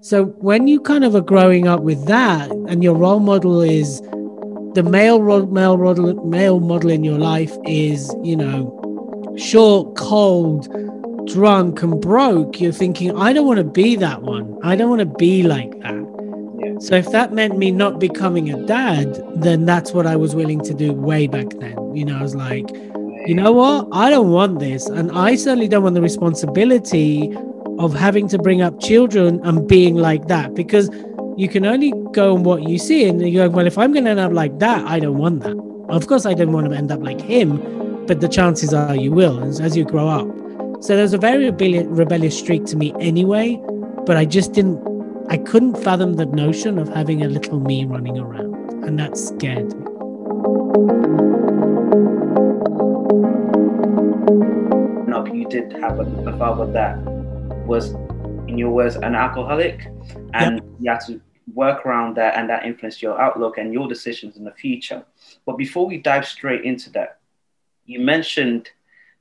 So when you kind of are growing up with that, and your role model is the male male model male model in your life is you know short, cold, drunk, and broke. You're thinking, I don't want to be that one. I don't want to be like that. Yeah. So if that meant me not becoming a dad, then that's what I was willing to do way back then. You know, I was like, you know what? I don't want this. And I certainly don't want the responsibility of having to bring up children and being like that because you can only go on what you see and you go well if i'm going to end up like that i don't want that. Of course i don't want to end up like him but the chances are you will as, as you grow up. So there's a very rebellious, streak to me anyway but i just didn't i couldn't fathom the notion of having a little me running around and that scared me. You did have a father that was, in your words, an alcoholic, and yep. you had to work around that, and that influenced your outlook and your decisions in the future. But before we dive straight into that, you mentioned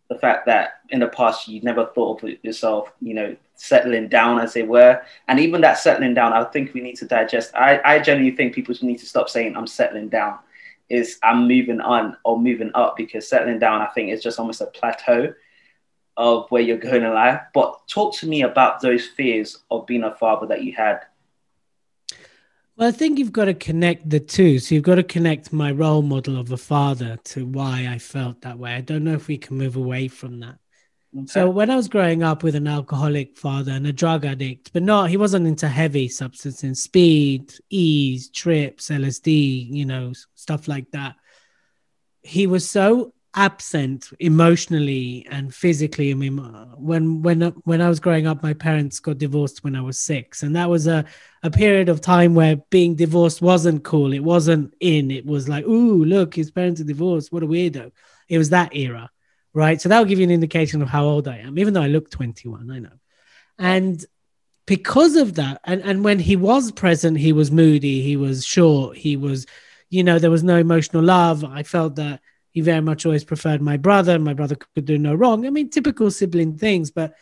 the fact that in the past you never thought of yourself, you know, settling down as it were. And even that settling down, I think we need to digest. I, I genuinely think people need to stop saying I'm settling down. Is I'm moving on or moving up because settling down, I think, is just almost a plateau of where you're going in life. But talk to me about those fears of being a father that you had. Well, I think you've got to connect the two. So you've got to connect my role model of a father to why I felt that way. I don't know if we can move away from that. Okay. So when I was growing up with an alcoholic father and a drug addict, but not he wasn't into heavy substances, speed, ease, trips, LSD, you know, stuff like that. He was so absent emotionally and physically. I mean, when when when I was growing up, my parents got divorced when I was six, and that was a a period of time where being divorced wasn't cool. It wasn't in. It was like, ooh, look, his parents are divorced. What a weirdo. It was that era, right? So that will give you an indication of how old I am, even though I look 21. I know, and because of that, and and when he was present, he was moody. He was short. He was, you know, there was no emotional love. I felt that he very much always preferred my brother. My brother could do no wrong. I mean, typical sibling things. But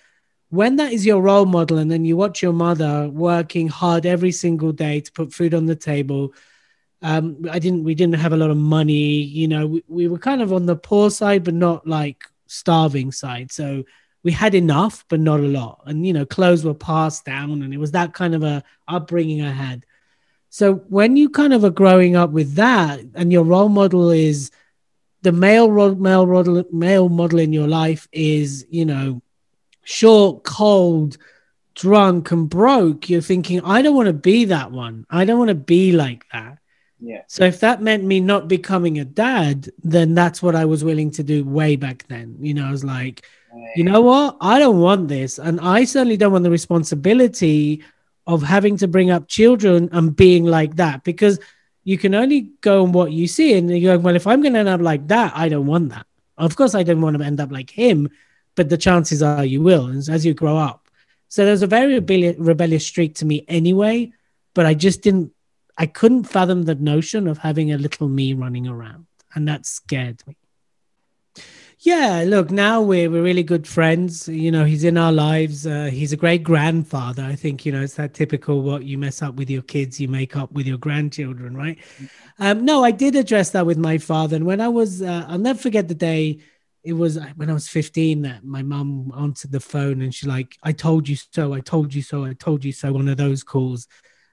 when that is your role model, and then you watch your mother working hard every single day to put food on the table, um, I didn't. We didn't have a lot of money. You know, we, we were kind of on the poor side, but not like starving side. So we had enough, but not a lot. And you know, clothes were passed down, and it was that kind of a upbringing I had. So when you kind of are growing up with that, and your role model is the male male model male model in your life is you know short cold drunk and broke. You're thinking i don't want to be that one. I don't want to be like that. Yeah. So if that meant me not becoming a dad then that's what i was willing to do way back then. You know i was like you know what? I don't want this. And i certainly don't want the responsibility of having to bring up children and being like that because you can only go on what you see. And you go, well, if I'm going to end up like that, I don't want that. Of course, I don't want to end up like him, but the chances are you will as, as you grow up. So there's a very rebellious streak to me anyway, but I just didn't, I couldn't fathom the notion of having a little me running around. And that scared me. Yeah, look, now we're we're really good friends. You know, he's in our lives. Uh, he's a great grandfather. I think you know it's that typical what you mess up with your kids, you make up with your grandchildren, right? Um, no, I did address that with my father, and when I was, uh, I'll never forget the day. It was uh, when I was 15 that my mum answered the phone and she like, "I told you so. I told you so. I told you so." One of those calls.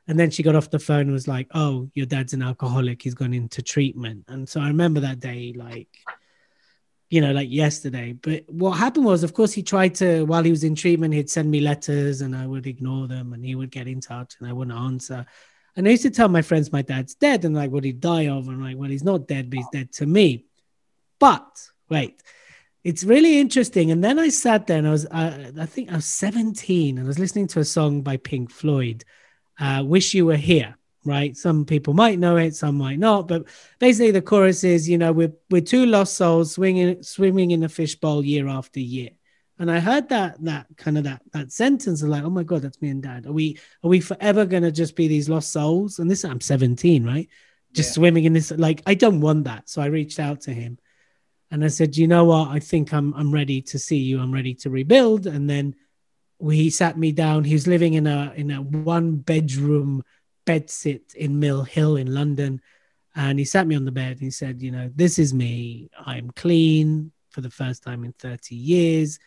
And then she got off the phone and was like, "Oh, your dad's an alcoholic. He's gone into treatment." And so I remember that day, like, you know, like yesterday. But what happened was, of course, he tried to, while he was in treatment, he'd send me letters and I would ignore them and he would get in touch and I wouldn't answer. And I used to tell my friends my dad's dead and like, what he die of? And I'm like, well, he's not dead, but he's dead to me. But wait, it's really interesting. And then I sat there and I was, uh, I think I was 17 and I was listening to a song by Pink Floyd, uh, Wish You Were Here right? Some people might know it, some might not. But basically, the chorus is, you know, we're we're two lost souls swinging swimming in a fishbowl year after year. And I heard that that kind of that that sentence of like, oh my god, that's me and dad. Are we are we forever gonna just be these lost souls? And this I'm 17, right? Just yeah. swimming in this like I don't want that. So I reached out to him and I said, you know what? I think I'm I'm ready to see you. I'm ready to rebuild. And then he sat me down. He was living in a in a one bedroom bed sit in Mill Hill in London. And he sat me on the bed and he said, You know, this is me. I'm clean for the first time in 30 years.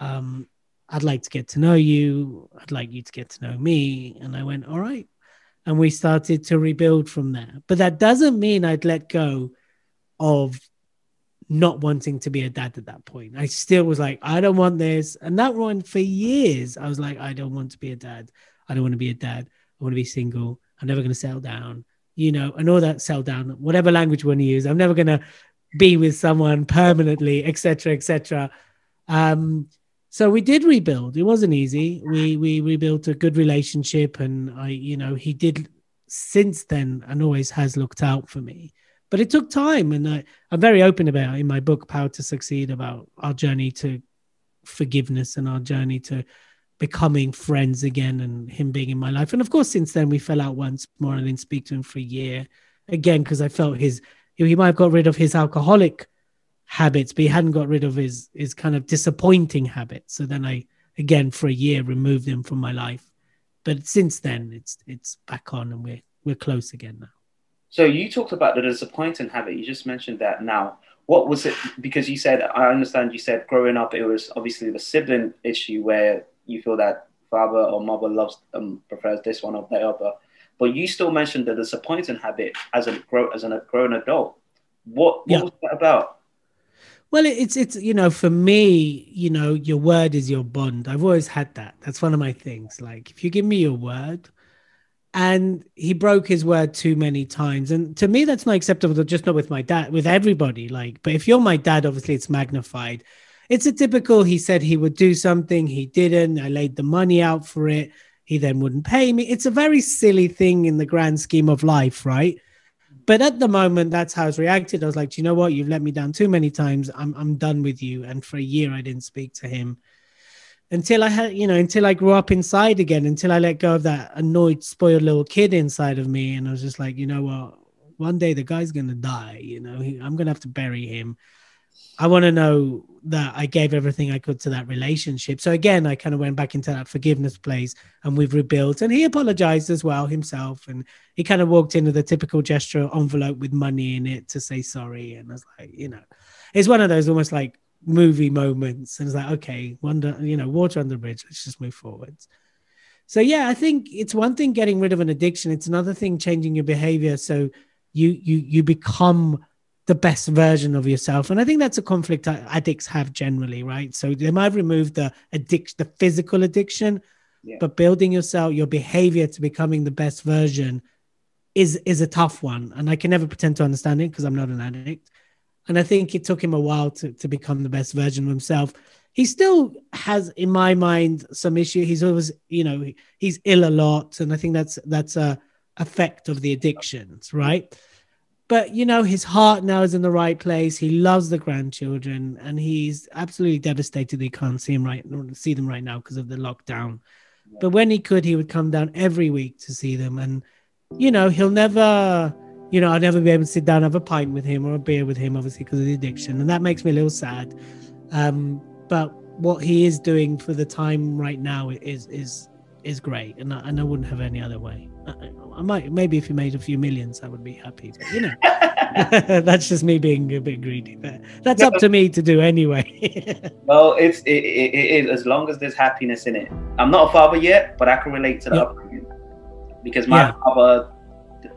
Um, I'd like to get to know you. I'd like you to get to know me. And I went, All right. And we started to rebuild from there. But that doesn't mean I'd let go of not wanting to be a dad at that point. I still was like, I don't want this. And that one for years. I was like, I don't want to be a dad. I don't want to be a dad. I want to be single. I'm never going to settle down, you know, and all that settle down, whatever language we want to use. I'm never going to be with someone permanently, etc., etc. Um, so we did rebuild. It wasn't easy. We we rebuilt a good relationship, and I, you know, he did since then and always has looked out for me. But it took time, and I, I'm very open about in my book, Power to Succeed, about our journey to forgiveness and our journey to becoming friends again and him being in my life. And of course, since then we fell out once more and didn't speak to him for a year again because I felt his he might have got rid of his alcoholic habits, but he hadn't got rid of his his kind of disappointing habits. So then I again for a year removed him from my life. But since then it's it's back on and we're we're close again now. So you talked about the disappointing habit. You just mentioned that now. What was it? Because you said, I understand you said growing up, it was obviously the sibling issue where you feel that father or mother loves um, prefers this one or the other. But you still mentioned the disappointing habit as a grow as a grown adult. What, what yeah. was that about? Well, it's it's you know for me, you know, your word is your bond. I've always had that. That's one of my things. Like if you give me your word, and he broke his word too many times, and to me that's not acceptable. Just not with my dad, with everybody. Like, but if you're my dad, obviously it's magnified it's a typical he said he would do something, he didn't. I laid the money out for it. He then wouldn't pay me. It's a very silly thing in the grand scheme of life, right? But at the moment, that's how I was reacted. I was like, do you know what? You've let me down too many times. I'm I'm done with you. And for a year, I didn't speak to him until I had, you know, until I grew up inside again, until I let go of that annoyed, spoiled little kid inside of me. And I was just like, you know what? One day the guy's gonna die. You know, I'm gonna have to bury him. I want to know that I gave everything I could to that relationship. So again, I kind of went back into that forgiveness place and we've rebuilt. And he apologized as well himself. And he kind of walked into the typical gesture envelope with money in it to say sorry. And I was like, you know, it's one of those almost like movie moments. And it's like, okay, wonder, you know, water under the bridge. Let's just move forwards. So yeah, I think it's one thing getting rid of an addiction. It's another thing changing your behavior. So you you you become the best version of yourself. And I think that's a conflict addicts have generally, right? So they might remove the addiction, the physical addiction, yeah. but building yourself, your behavior to becoming the best version is is a tough one. And I can never pretend to understand it because I'm not an addict. And I think it took him a while to, to become the best version of himself. He still has, in my mind, some issue. He's always, you know, he's ill a lot. And I think that's that's a effect of the addictions, right? But you know his heart now is in the right place. He loves the grandchildren and he's absolutely devastated he can't see him right see them right now because of the lockdown. But when he could he would come down every week to see them. And you know he'll never you know i'll never be able to sit down and have a pint with him or a beer with him obviously because of the addiction. And that makes me a little sad. Um, but what he is doing for the time right now is is is great. And I, and I wouldn't have any other way I, might maybe if you made a few millions, I would be happy. But you know, that's just me being a bit greedy. But that's up to me to do anyway. well, it's it, it, it is as long as there's happiness in it. I'm not a father yet, but I can relate to the yep. because my yeah. father,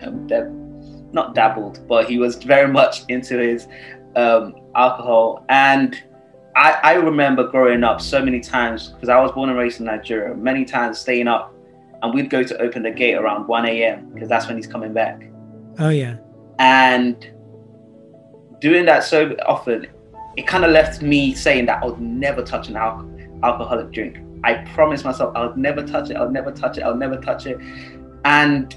um, not dabbled, but he was very much into his um, alcohol and. I, I remember growing up so many times because I was born and raised in Nigeria. Many times staying up and we'd go to open the gate around 1 a.m. because that's when he's coming back. Oh yeah. And doing that so often, it kind of left me saying that I would never touch an al- alcoholic drink. I promised myself I would never touch it. I would never touch it. I would never touch it. And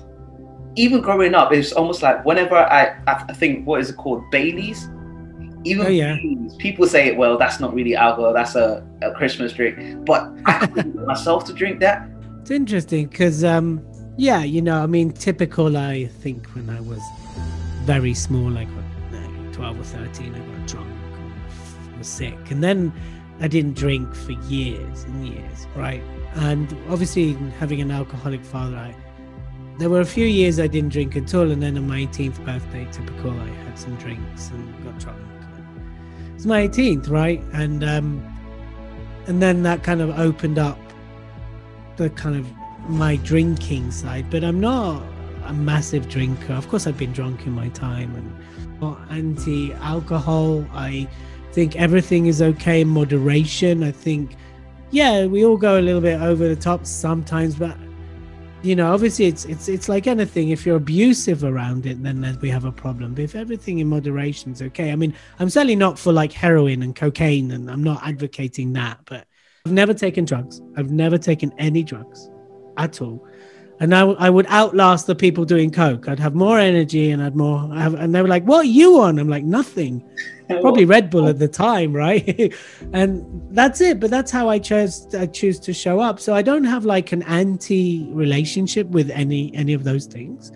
even growing up, it's almost like whenever I, I think what is it called, Bailey's. Even oh, yeah. Bailey's, people say, well, that's not really alcohol. That's a, a Christmas drink. But I couldn't myself to drink that. It's interesting because, um, yeah, you know, I mean, typical. I think when I was very small, like twelve or thirteen, I got drunk, was sick, and then I didn't drink for years and years, right? and obviously having an alcoholic father, I, there were a few years I didn't drink at all, and then on my 18th birthday, typical, I had some drinks and got drunk. It's my 18th, right? And um, and then that kind of opened up the kind of my drinking side. But I'm not a massive drinker. Of course, I've been drunk in my time, and anti-alcohol. I think everything is okay in moderation. I think, yeah, we all go a little bit over the top sometimes, but you know, obviously it's it's it's like anything. If you're abusive around it, then we have a problem. But if everything in moderation is okay, I mean, I'm certainly not for like heroin and cocaine, and I'm not advocating that. But I've never taken drugs. I've never taken any drugs at all and I, I would outlast the people doing coke. I'd have more energy and I'd more. Have, and they were like, "What are you on?" I'm like, "Nothing." Probably Red Bull at the time, right? and that's it. But that's how I chose. I choose to show up. So I don't have like an anti relationship with any any of those things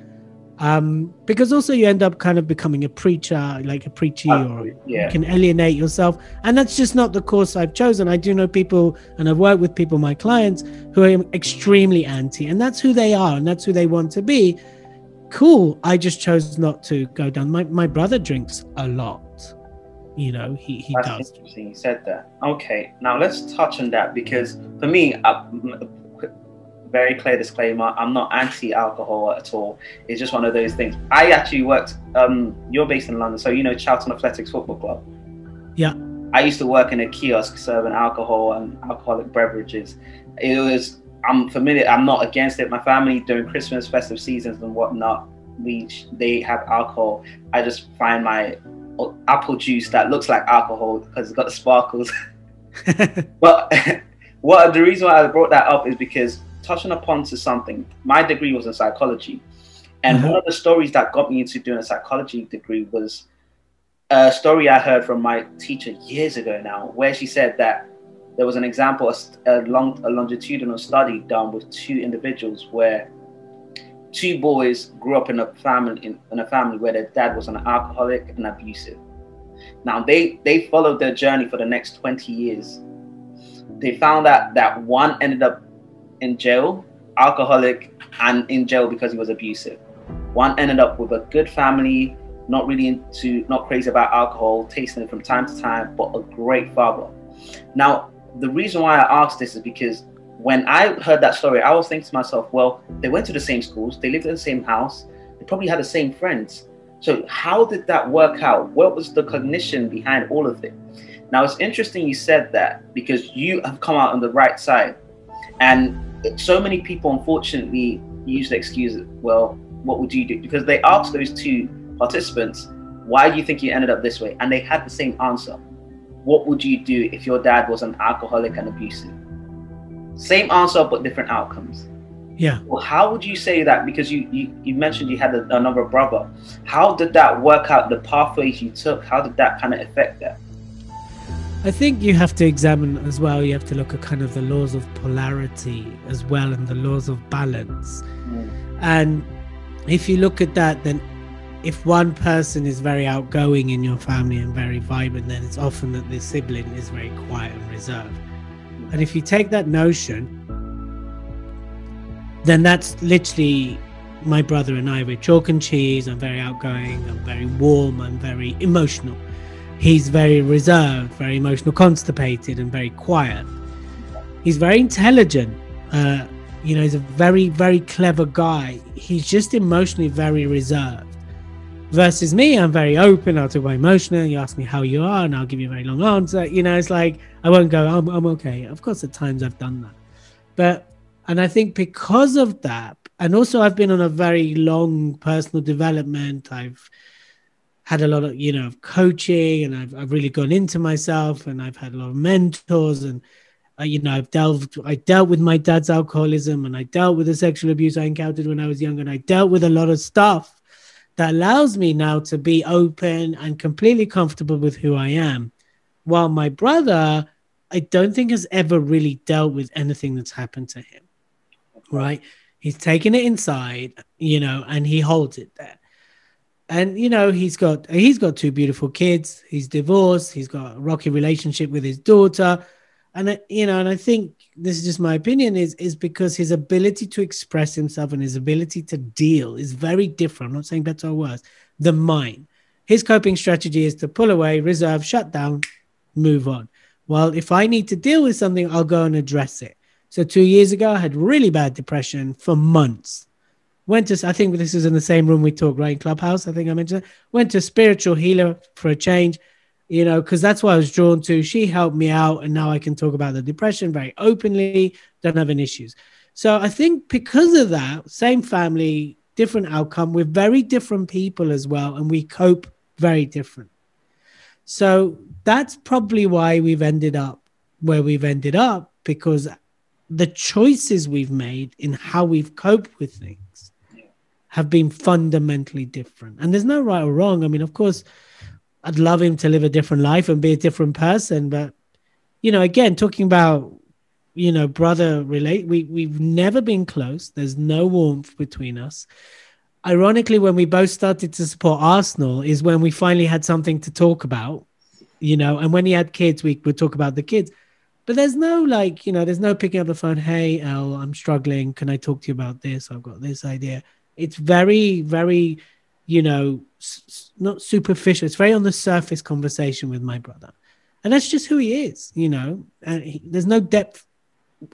um, because also you end up kind of becoming a preacher, like a preachy, or yeah. you can alienate yourself. And that's just not the course I've chosen. I do know people, and I've worked with people, my clients, who are extremely anti, and that's who they are, and that's who they want to be. Cool. I just chose not to go down. My my brother drinks a lot. You know, he he that's does. Interesting. You said that. Okay, now let's touch on that because for me, uh, very clear disclaimer i'm not anti-alcohol at all. It's just one of those things. I actually worked um you're based in london so you know charlton athletics football club? Yeah. I used to work in a kiosk serving alcohol and alcoholic beverages. It was i'm familiar i'm not against it. My family during christmas festive seasons and whatnot we they have alcohol. I just find my apple juice that looks like alcohol because it's got the sparkles. But what the reason why i brought that up is because touching upon to something. My degree was in psychology, and mm-hmm. one of the stories that got me into doing a psychology degree was a story I heard from my teacher years ago now, where she said that there was an example, a, long, a longitudinal study done with two individuals where two boys grew up in a family in, in, a family where their dad was an alcoholic and abusive. Now they they followed their journey for the next 20 years. They found out that one ended up in jail, alcoholic, and in jail because he was abusive. One ended up with a good family, not really into, not crazy about alcohol, tasting it from time to time, but a great father. Now, the reason why I asked this is because when I heard that story, I was thinking to myself, well, they went to the same schools, they lived in the same house, they probably had the same friends. So, how did that work out? What was the cognition behind all of it? Now, it's interesting you said that because you have come out on the right side. And so many people unfortunately use the excuse, well, what would you do? Because they asked those two participants, why do you think you ended up this way? And they had the same answer. What would you do if your dad was an alcoholic and abusive? Same answer, but different outcomes. Yeah. Well, how would you say that? Because you you, you mentioned you had a, another brother. How did that work out? The pathways you took. How did that kind of affect that? I think you have to examine as well, you have to look at kind of the laws of polarity as well and the laws of balance. Mm. And if you look at that, then if one person is very outgoing in your family and very vibrant, then it's often that the sibling is very quiet and reserved. And if you take that notion, then that's literally my brother and I. We're chalk and cheese. I'm very outgoing. I'm very warm. I'm very emotional he's very reserved, very emotional, constipated, and very quiet. He's very intelligent. Uh, you know, he's a very, very clever guy. He's just emotionally very reserved. Versus me, I'm very open. I'll talk about emotional. You ask me how you are, and I'll give you a very long answer. You know, it's like I won't go. I'm, I'm okay. Of course, at times I've done that, but and I think because of that, and also I've been on a very long personal development. I've had a lot of you know coaching and I've, I've really gone into myself and I've had a lot of mentors and uh, you know I've delved I dealt with my dad's alcoholism and I dealt with the sexual abuse I encountered when I was younger and I dealt with a lot of stuff that allows me now to be open and completely comfortable with who I am. While my brother I don't think has ever really dealt with anything that's happened to him right? He's taken it inside you know and he holds it there and you know he's got he's got two beautiful kids he's divorced he's got a rocky relationship with his daughter and uh, you know and i think this is just my opinion is is because his ability to express himself and his ability to deal is very different. I'm not saying better or worse than mine. His coping strategy is to pull away, reserve, shut down, move on. Well, if I need to deal with something, I'll go and address it. So two years ago, I had really bad depression for months. Went to, I think this is in the same room we talked, right? In Clubhouse, I think I mentioned. Went to spiritual healer for a change you know, because that's what I was drawn to. She helped me out, and now I can talk about the depression very openly, don't have any issues. So I think because of that, same family, different outcome, we're very different people as well, and we cope very different. So that's probably why we've ended up where we've ended up because the choices we've made in how we've coped with things have been fundamentally different. And there's no right or wrong. I mean, of course, I'd love him to live a different life and be a different person. But you know, again, talking about you know brother relate, we we've never been close. There's no warmth between us. Ironically, when we both started to support Arsenal, is when we finally had something to talk about. You know, and when he had kids, we would talk about the kids. But there's no like, you know, there's no picking up the phone. Hey, El, I'm struggling. Can I talk to you about this? I've got this idea. It's very, very you know, s- not superficial. It's very on the surface conversation with my brother, and that's just who he is. You know, and he, there's no depth.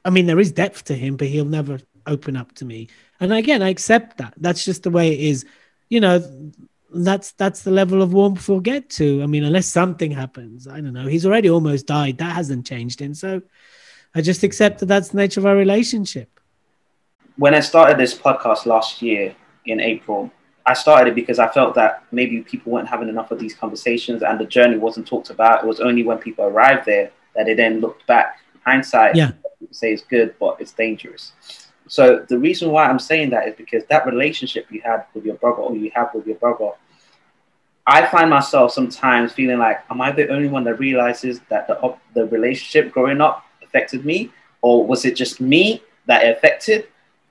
I mean, there is depth to him, but he'll never open up to me. And again, I accept that. That's just the way it is. You know, that's that's the level of warmth we'll get to. I mean, unless something happens, I don't know. He's already almost died. That hasn't changed him. So I just accept that that's the nature of our relationship. When I started this podcast last year in April, I started it because I felt that maybe people weren't having enough of these conversations and the journey wasn't talked about. It was only when people arrived there that they then looked back. Hindsight, yeah. people say it's good, but it's dangerous. So the reason why I'm saying that is because that relationship you had with your brother or you have with your brother, I find myself sometimes feeling like, am I the only one that realizes that the the relationship growing up affected me, or was it just me that it affected?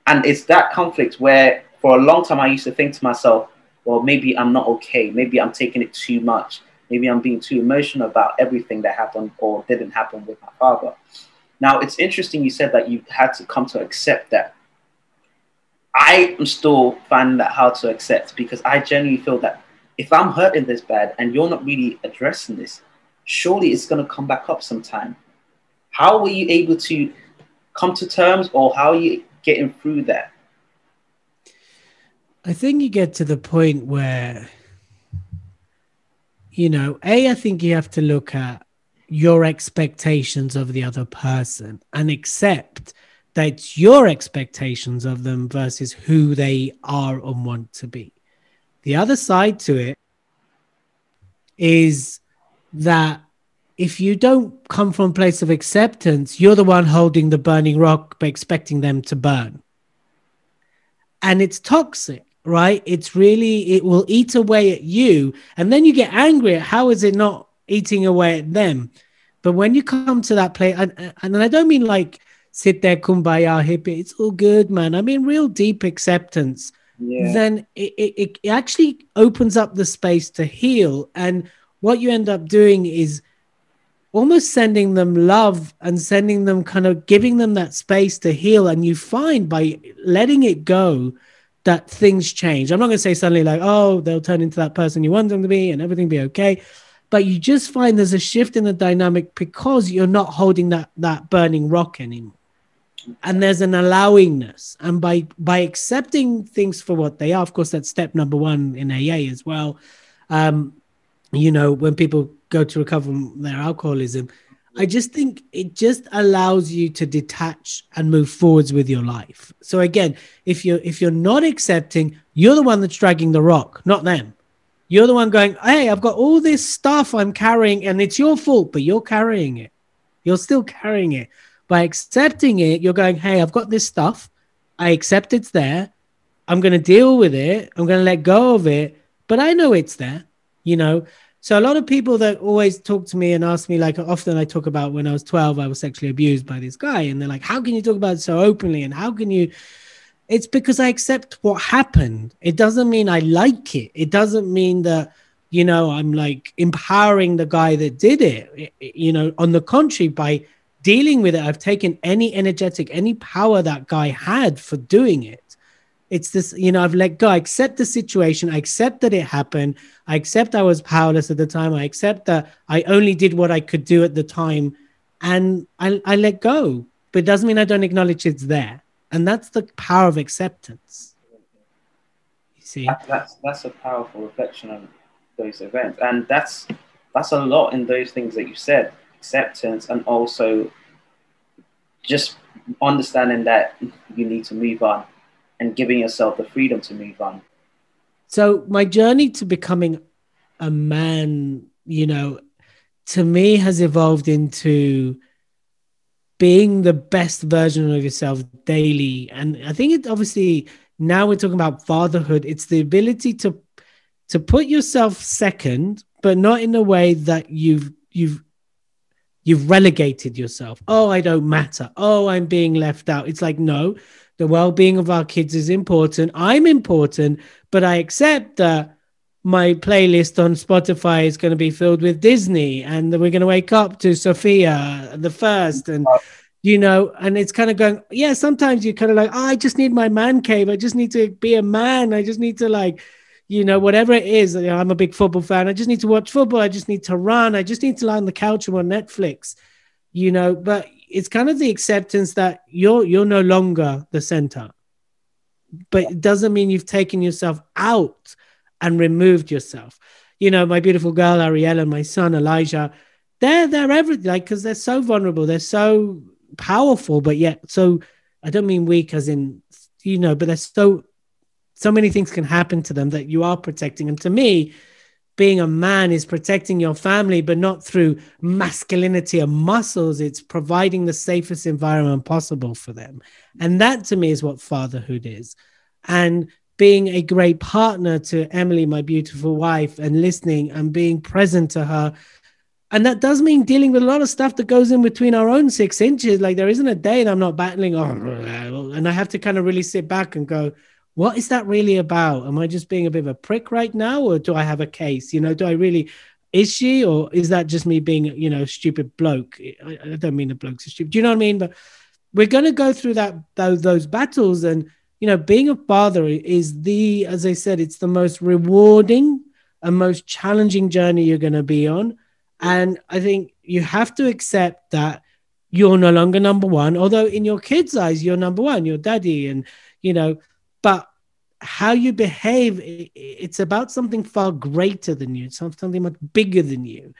And it's that conflict where for a long time, I used to think to myself, well, maybe I'm not okay. Maybe I'm taking it too much. Maybe I'm being too emotional about everything that happened or didn't happen with my father. Now, it's interesting you said that you had to come to accept that. I am still finding that hard to accept because I genuinely feel that if I'm hurting this bad and you're not really addressing this, surely it's going to come back up sometime. How were you able to come to terms or how you getting through that? I think you get to the point where, you know, A, I think you have to look at your expectations of the other person and accept that it's your expectations of them versus who they are and want to be. The other side to it is that if you don't come from a place of acceptance, you're the one holding the burning rock by expecting them to burn. And it's toxic right? It's really, it will eat away at you. And then you get angry at how is it not eating away at them? But when you come to that place, and, and I don't mean like sit there, kumbaya, hippie, it's all good, man. I mean real deep acceptance. Yeah. Then it, it, it actually opens up the space to heal. And what you end up doing is almost sending them love and sending them kind of giving them that space to heal. And you find by letting it go, that things change. I'm not going to say suddenly like, oh, they'll turn into that person you want them to be and everything be okay. But you just find there's a shift in the dynamic because you're not holding that that burning rock anymore. And there's an allowingness. And by by accepting things for what they are, of course, that's step number one in AA as well. Um, you know, when people go to recover from their alcoholism, I just think it just allows you to detach and move forwards with your life. So again, if you're if you're not accepting, you're the one that's dragging the rock, not them. You're the one going, "Hey, I've got all this stuff I'm carrying and it's your fault, but you're carrying it. You're still carrying it. By accepting it, you're going, "Hey, I've got this stuff. I accept it's there. I'm going to deal with it. I'm going to let go of it, but I know it's there." You know, so a lot of people that always talk to me and ask me, like often I talk about when I was 12, I was sexually abused by this guy. And they're like, how can you talk about it so openly? And how can you? It's because I accept what happened. It doesn't mean I like it. It doesn't mean that, you know, I'm like empowering the guy that did it. you know, on the contrary, by dealing with it, I've taken any energetic, any power that guy had for doing it. It's this, you know, I've let go. I accept the situation. I accept that it happened. I accept I was powerless at the time. I accept that I only did what I could do at the time. And I, I let go. But it doesn't mean I don't acknowledge it's there. And that's the power of acceptance. You see? That's that's a powerful reflection on those events. And that's that's a lot in those things that you said. Acceptance and also just understanding that you need to move on and giving yourself the freedom to move on. So my journey to becoming a man, you know, to me has evolved into being the best version of yourself daily. And I think it obviously now we're talking about fatherhood. It's the ability to to put yourself second, but not in a way that you've you've you've relegated yourself. Oh, I don't matter. Oh, I'm being left out. It's like no, the well-being of our kids is important. I'm important but i accept that my playlist on spotify is going to be filled with disney and we're going to wake up to sofia the first and you know and it's kind of going yeah sometimes you're kind of like oh, i just need my man cave. I just need to be a man. I just need to like you know whatever it is. You know, i'm a big football fan. I just need to watch football. I just need to run. I just need to lie on the couch and on netflix you know but it's kind of the acceptance that you're you're no longer the center but it doesn't mean you've taken yourself out and removed yourself. You know my beautiful girl ariella my son elijah they're they're everything like because they're so vulnerable they're so powerful but yet so i don't mean weak as in you know but they're so so many things can happen to them that you are protecting. And to me being a man is protecting your family, but not through masculinity and muscles. It's providing the safest environment possible for them. And that to me is what fatherhood is. And being a great partner to Emily, my beautiful wife, and listening and being present to her. And that does mean dealing with a lot of stuff that goes in between our own six inches. Like there isn't a day that I'm not battling, oh, and I have to kind of really sit back and go, what is that really about? Am I just being a bit of a prick right now, or do I have a case? You know, do I really? Is she, or is that just me being, you know, stupid bloke? I, I don't mean the blokes stupid. Do you know what I mean? But we're going to go through that those, those battles, and you know, being a father is the, as I said, it's the most rewarding and most challenging journey you're going to be on. And I think you have to accept that you're no longer number one, although in your kids' eyes, you're number one, you're daddy. And, you know, but how you behave it's about something far greater than you something much bigger than you.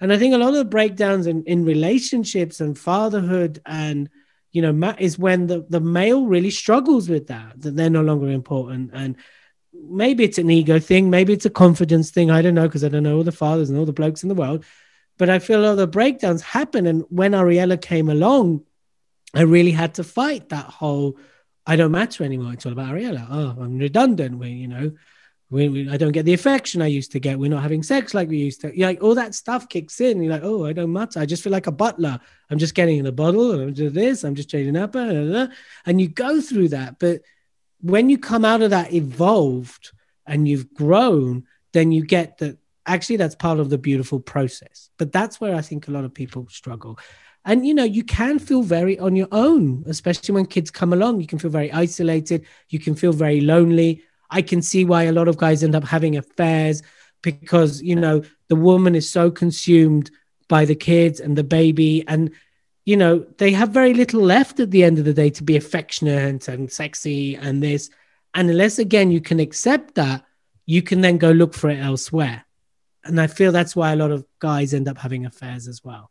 And i think a lot of the breakdowns in, in relationships and fatherhood and you know is when the, the male really struggles with that that they're no longer important. And maybe it's an ego thing maybe it's a confidence thing i don't know because i don't know all the fathers and all the blokes in the world. But i feel a lot of the breakdowns happen and when ariella came along i really had to fight that whole I don't matter anymore. It's all about Ariella. Oh, I'm redundant. We, you know, we, we, I don't get the affection I used to get. We're not having sex like we used to. You're like all that stuff kicks in. You're like, oh, I don't matter. I just feel like a butler. I'm just getting in a bottle and I'm just this. I'm just changing up, and you go through that. But when you come out of that evolved and you've grown, then you get that. Actually, that's part of the beautiful process. But that's where I think a lot of people struggle and you know you can feel very on your own especially when kids come along. You can feel very isolated. You can feel very lonely. I can see why a lot of guys end up having affairs because you know the woman is so consumed by the kids and the baby. And you know they have very little left at the end of the day to be affectionate and sexy and this. And unless again you can accept that you can then go look for it elsewhere. And i feel that's why a lot of guys end up having affairs as well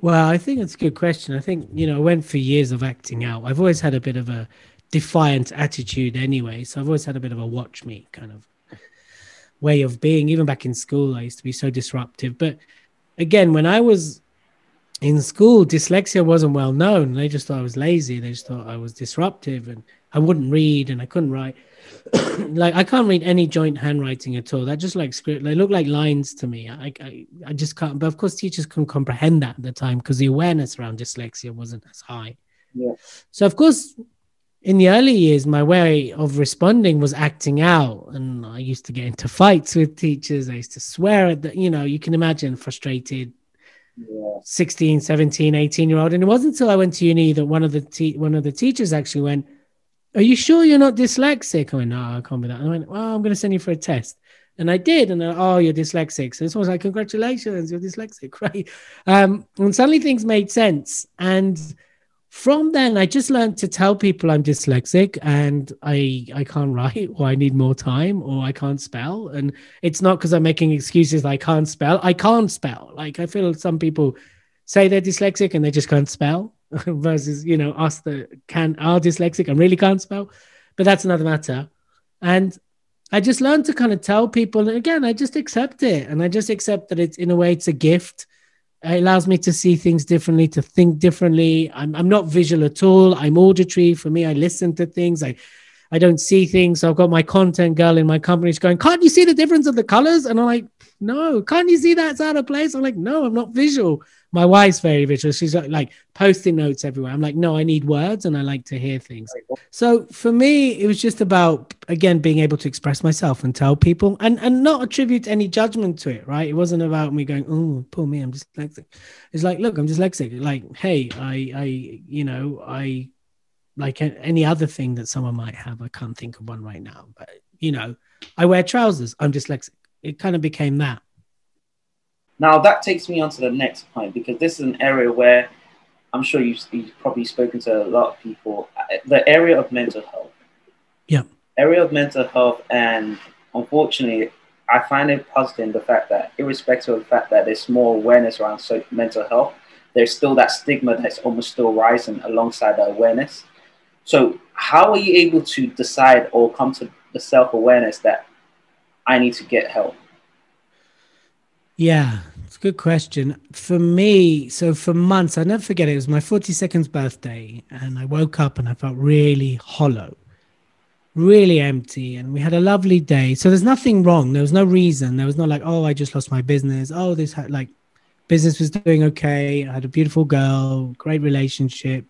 well, I think it's a good question. I think, you know, I went for years of acting out. I've always had a bit of a defiant attitude anyway. So I've always had a bit of a watch me kind of way of being. Even back in school, I used to be so disruptive. But again, when I was in school, dyslexia wasn't well known. They just thought I was lazy. They just thought I was disruptive and I wouldn't read and I couldn't write. like I can't read any joint handwriting at all. That just like script. They look like lines to me. I, I I just can't. But of course, teachers couldn't comprehend that at the time because the awareness around dyslexia wasn't as high. Yeah. So of course, in the early years, my way of responding was acting out, and I used to get into fights with teachers. I used to swear at the. You know, you can imagine frustrated Yeah. 16, 17, 18 year old. And it wasn't until I went to uni that one of the te- one of the teachers actually went, Are you sure you're not dyslexic? I went, No, I can't be that. And I went, Well, I'm going to send you for a test. And I did. And then, oh, you're dyslexic. So this was like, Congratulations, you're dyslexic, right? Um, and suddenly things made sense. And from then I just learned to tell people I'm dyslexic and I I can't write or I need more time or I can't spell and it's not because I'm making excuses I can't spell I can't spell like I feel some people say they're dyslexic and they just can't spell versus you know us that can are dyslexic and really can't spell but that's another matter and I just learned to kind of tell people and again I just accept it and I just accept that it's in a way it's a gift it allows me to see things differently, to think differently. I'm, I'm not visual at all. I'm auditory. For me, I listen to things. I, I don't see things. So I've got my content girl in my company. She's going, can't you see the difference of the colors? And I'm like, no, can't you see that's out of place? I'm like, no, I'm not visual. My wife's very visual. She's uh, like posting notes everywhere. I'm like, no, I need words and I like to hear things. So for me, it was just about again being able to express myself and tell people and and not attribute any judgment to it. Right? It wasn't about me going, oh, poor me, I'm dyslexic. It's like, look, I'm just dyslexic. Like, hey, I I you know I like any other thing that someone might have. I can't think of one right now, but you know, I wear trousers. I'm dyslexic. It kind of became that. Now that takes me on to the next point because this is an area where I'm sure you've, you've probably spoken to a lot of people. The area of mental health. Yeah. Area of mental health, and unfortunately, I find it positive the fact that, irrespective of the fact that there's more awareness around mental health, there's still that stigma that's almost still rising alongside the awareness. So, how are you able to decide or come to the self awareness that I need to get help? Yeah, it's a good question. For me, so for months, I never forget it, it was my 42nd birthday, and I woke up and I felt really hollow, really empty. And we had a lovely day. So there's nothing wrong. There was no reason. There was not like, oh, I just lost my business. Oh, this like business was doing okay. I had a beautiful girl, great relationship.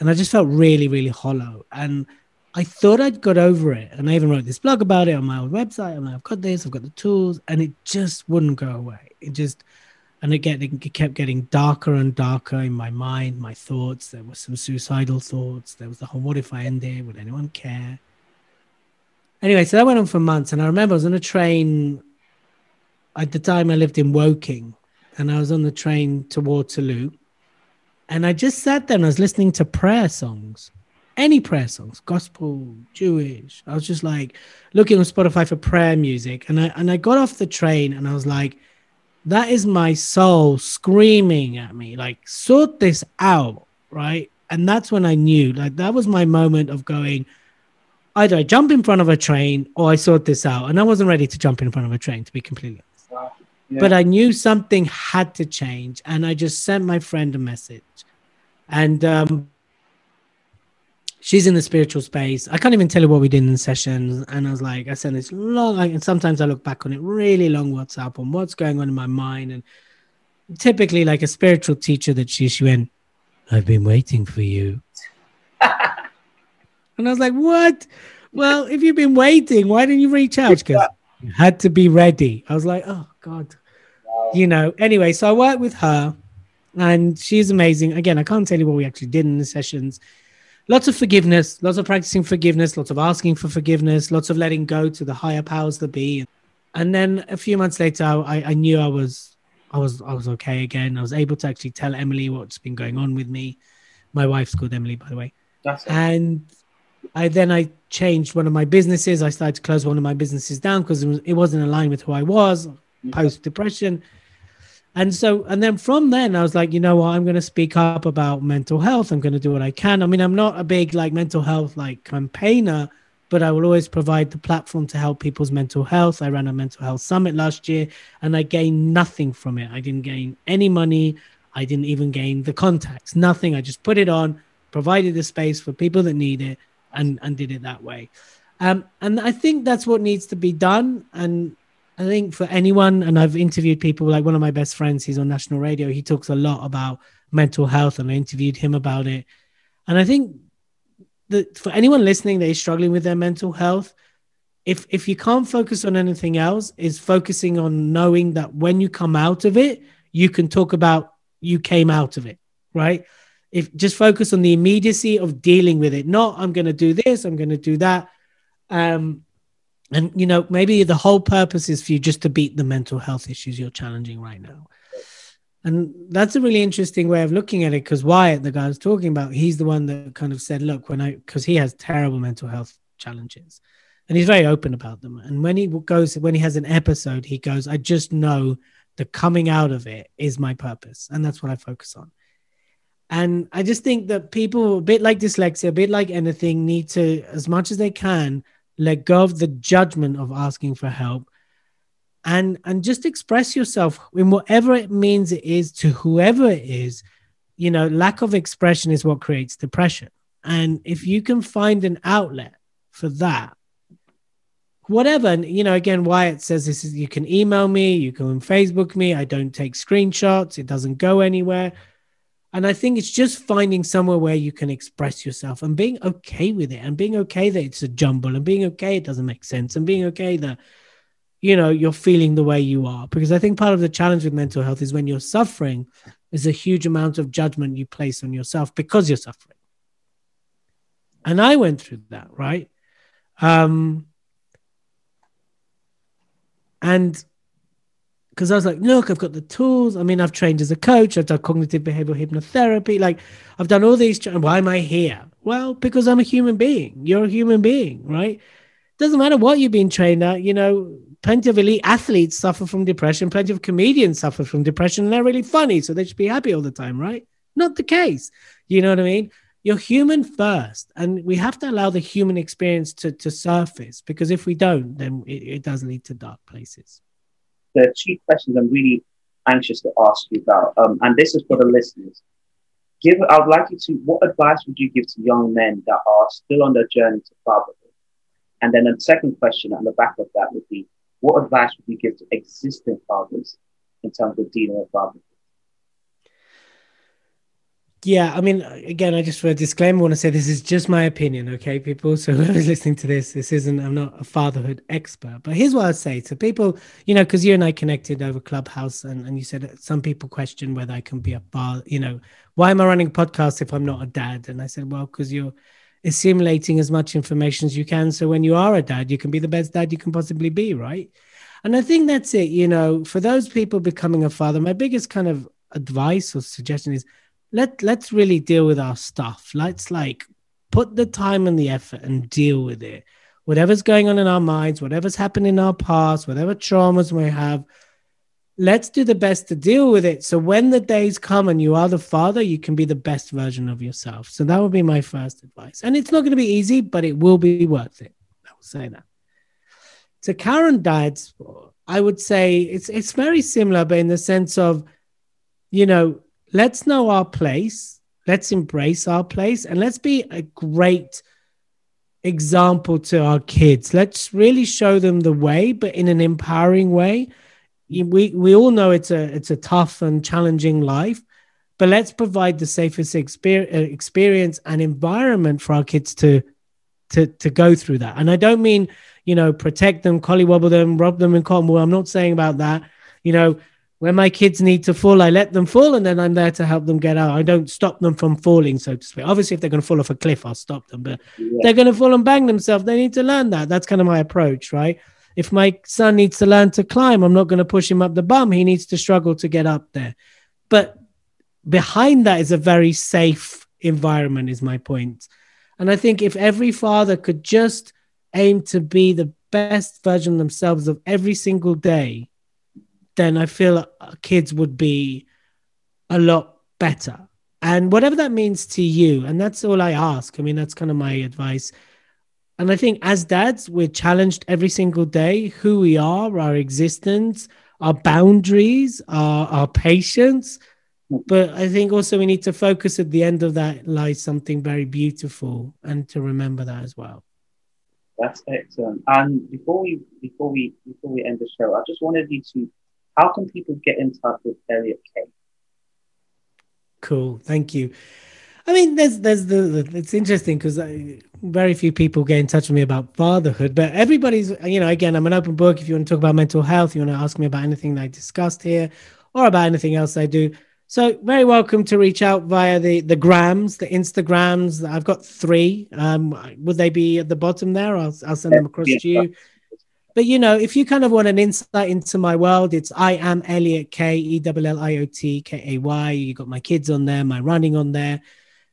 And I just felt really, really hollow. And I thought I'd got over it. And I even wrote this blog about it on my old website. I'm like, I've got this, I've got the tools, and it just wouldn't go away. It just, and again, it kept getting darker and darker in my mind, my thoughts. There were some suicidal thoughts. There was the whole, what if I end it? Would anyone care? Anyway, so that went on for months. And I remember I was on a train. At the time, I lived in Woking, and I was on the train to Waterloo. And I just sat there and I was listening to prayer songs any prayer songs, gospel, Jewish. I was just like looking on Spotify for prayer music, and I and I got off the train and I was like, that is my soul screaming at me, like sort this out, right? And that's when I knew, like that was my moment of going. Either I jump in front of a train or I sort this out, and I wasn't ready to jump in front of a train, to be completely. Yeah. But I knew something had to change, and I just sent my friend a message, and um, she's in the spiritual space. I can't even tell you what we did in the sessions. And I was like, I sent this long, and sometimes I look back on it really long WhatsApp on what's going on in my mind. And typically, like a spiritual teacher that she, she went, I've been waiting for you. and I was like, what? Well, if you've been waiting, why didn't you reach out? Because you had to be ready. I was like, oh, God. You know, anyway, so I worked with her and she's amazing. Again, I can't tell you what we actually did in the sessions lots of forgiveness, lots of practicing forgiveness, lots of asking for forgiveness, lots of letting go to the higher powers that be. And then a few months later, I, I knew I was, I was, I was okay again. I was able to actually tell Emily what's been going on with me. My wife's called Emily, by the way. That's it. And I then I changed one of my businesses. I started to close one of my businesses down because it, was, it wasn't aligned with who I was post depression. And so, and then from then, I was like, you know what? I'm going to speak up about mental health. I'm going to do what I can. I mean, I'm not a big like mental health like campaigner, but I will always provide the platform to help people's mental health. I ran a mental health summit last year and I gained nothing from it. I didn't gain any money. I didn't even gain the contacts, nothing. I just put it on, provided the space for people that need it, and, and did it that way. Um, and I think that's what needs to be done. And I think for anyone, and I've interviewed people like one of my best friends, he's on national radio. He talks a lot about mental health, and I interviewed him about it. And I think that for anyone listening that is struggling with their mental health, if if you can't focus on anything else, is focusing on knowing that when you come out of it, you can talk about you came out of it, right? If just focus on the immediacy of dealing with it, not I'm going to do this, I'm going to do that. Um, and you know, maybe the whole purpose is for you just to beat the mental health issues you're challenging right now. And that's a really interesting way of looking at it because Wyatt, the guy I was talking about, he's the one that kind of said, look, when I, because he has terrible mental health challenges and he's very open about them. And when he goes, when he has an episode, he goes, I just know the coming out of it is my purpose. And that's what I focus on. And I just think that people, a bit like dyslexia, a bit like anything, need to, as much as they can, let go of the judgment of asking for help and and just express yourself in whatever it means it is to whoever it is. You know lack of expression is what creates depression. And if you can find an outlet for that whatever and you know again wyatt says this is you can email me you can facebook me i don't take screenshots it doesn't go anywhere and i think it's just finding somewhere where you can express yourself and being okay with it and being okay that it's a jumble and being okay it doesn't make sense and being okay that you know you're feeling the way you are. Because i think part of the challenge with mental health is when you're suffering there's a huge amount of judgment you place on yourself because you're suffering. And i went through that right? Um and because I was like, look, I've got the tools. I mean, I've trained as a coach. I've done cognitive behavioral hypnotherapy. Like, I've done all these. Why am I here? Well, because I'm a human being. You're a human being, right? Doesn't matter what you've been trained at. You know, plenty of elite athletes suffer from depression, plenty of comedians suffer from depression, and they're really funny, so they should be happy all the time, right? Not the case. You know what I mean? You're human first, and we have to allow the human experience to, to surface because if we don't, then it, it does lead to dark places. Are two questions I'm really anxious to ask you about, um, and this is for the listeners. Give, I would like you to. What advice would you give to young men that are still on their journey to fatherhood? And then the second question on the back of that would be, what advice would you give to existing fathers in terms of dealing with fatherhood? Yeah, I mean, again, I just for a disclaimer want to say this is just my opinion, okay, people. So whoever's listening to this, this isn't. I'm not a fatherhood expert, but here's what I'd say to people. You know, because you and I connected over Clubhouse, and and you said some people question whether I can be a father. You know, why am I running a podcast if I'm not a dad? And I said, well, because you're assimilating as much information as you can. So when you are a dad, you can be the best dad you can possibly be, right? And I think that's it. You know, for those people becoming a father, my biggest kind of advice or suggestion is let let's really deal with our stuff. Let's like put the time and the effort and deal with it. Whatever's going on in our minds, whatever's happened in our past, whatever traumas we have, let's do the best to deal with it. So when the days come and you are the father, you can be the best version of yourself. So that would be my first advice. And it's not going to be easy, but it will be worth it. I will say that. To current dads, I would say it's it's very similar, but in the sense of, you know, let's know our place, let's embrace our place, and let's be a great example to our kids. Let's really show them the way, but in an empowering way. We we all know it's a it's a tough and challenging life but let's provide the safest experience, and environment for our kids to to to go through that. And i don't mean you know protect them collywobble them rob them in cotton wool. I'm not saying about that. You know when my kids need to fall i let them fall and then i'm there to help them get out i don't stop them from falling so to speak obviously if they're going to fall off a cliff i'll stop them but yeah. they're going to fall and bang themselves they need to learn that that's kind of my approach right if my son needs to learn to climb, I'm not going to push him up the bum. He needs to struggle to get up there. But behind that is a very safe environment, is my point. And I think if every father could just aim to be the best version themselves of every single day, then I feel uh, kids would be a lot better. And whatever that means to you, and that's all I ask. I mean, that's kind of my advice. And I think as dads, we're challenged every single day who we are, our existence, our boundaries, our, our patience. But I think also we need to focus at the end of that lies something very beautiful and to remember that as well. That's excellent. And before we before we before we end the show, I just wanted you to how can people get in touch with Elliot Kay? Cool. Thank you. I mean, there's there's the, the it's interesting because very few people get in touch with me about fatherhood, but everybody's you know again I'm an open book. If you want to talk about mental health, you want to ask me about anything that I discussed here, or about anything else I do. So very welcome to reach out via the the grams, the Instagrams. I've got three. Um, would they be at the bottom there? I'll I'll send them across to you. But you know, if you kind of want an insight into my world, it's I am Elliot K E W L I O T K A Y. You got my kids on there, my running on there.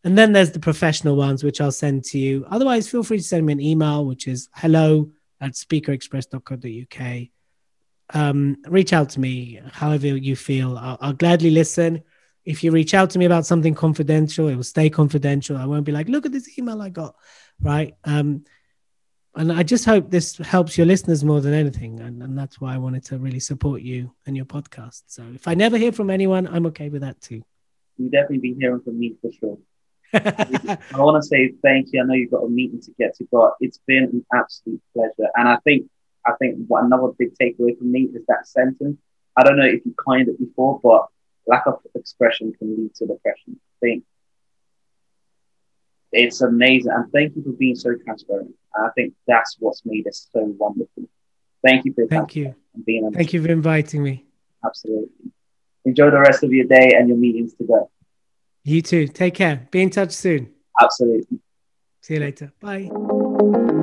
And then there's the professional ones, which I'll send to you. Otherwise, feel free to send me an email, which is hello at speakerexpress.co.uk um, reach out to me however you feel. I'll, I'll, gladly listen. If you reach out to me about something confidential, it will stay confidential. I won't be like, look at this email I got, right? Um, and I just hope this helps your listeners more than anything. And, and that's why I wanted to really support you and your podcast. So if I never hear from anyone, I'm okay with that too. You'll definitely be hearing from me for sure. I want to say thank you. I know you've got a meeting to get to, but it's been an absolute pleasure. And I think I think what another big takeaway for me is that sentence. I don't know if you coined it before, but lack of expression can lead to depression. I think it's amazing. And thank you for being so transparent. I think that's what's made us so wonderful. Thank you for thank you and being thank you for inviting me. Absolutely. Enjoy the rest of your day and your meetings today. You too. Take care. Be in touch soon. Absolutely. See you later. Bye.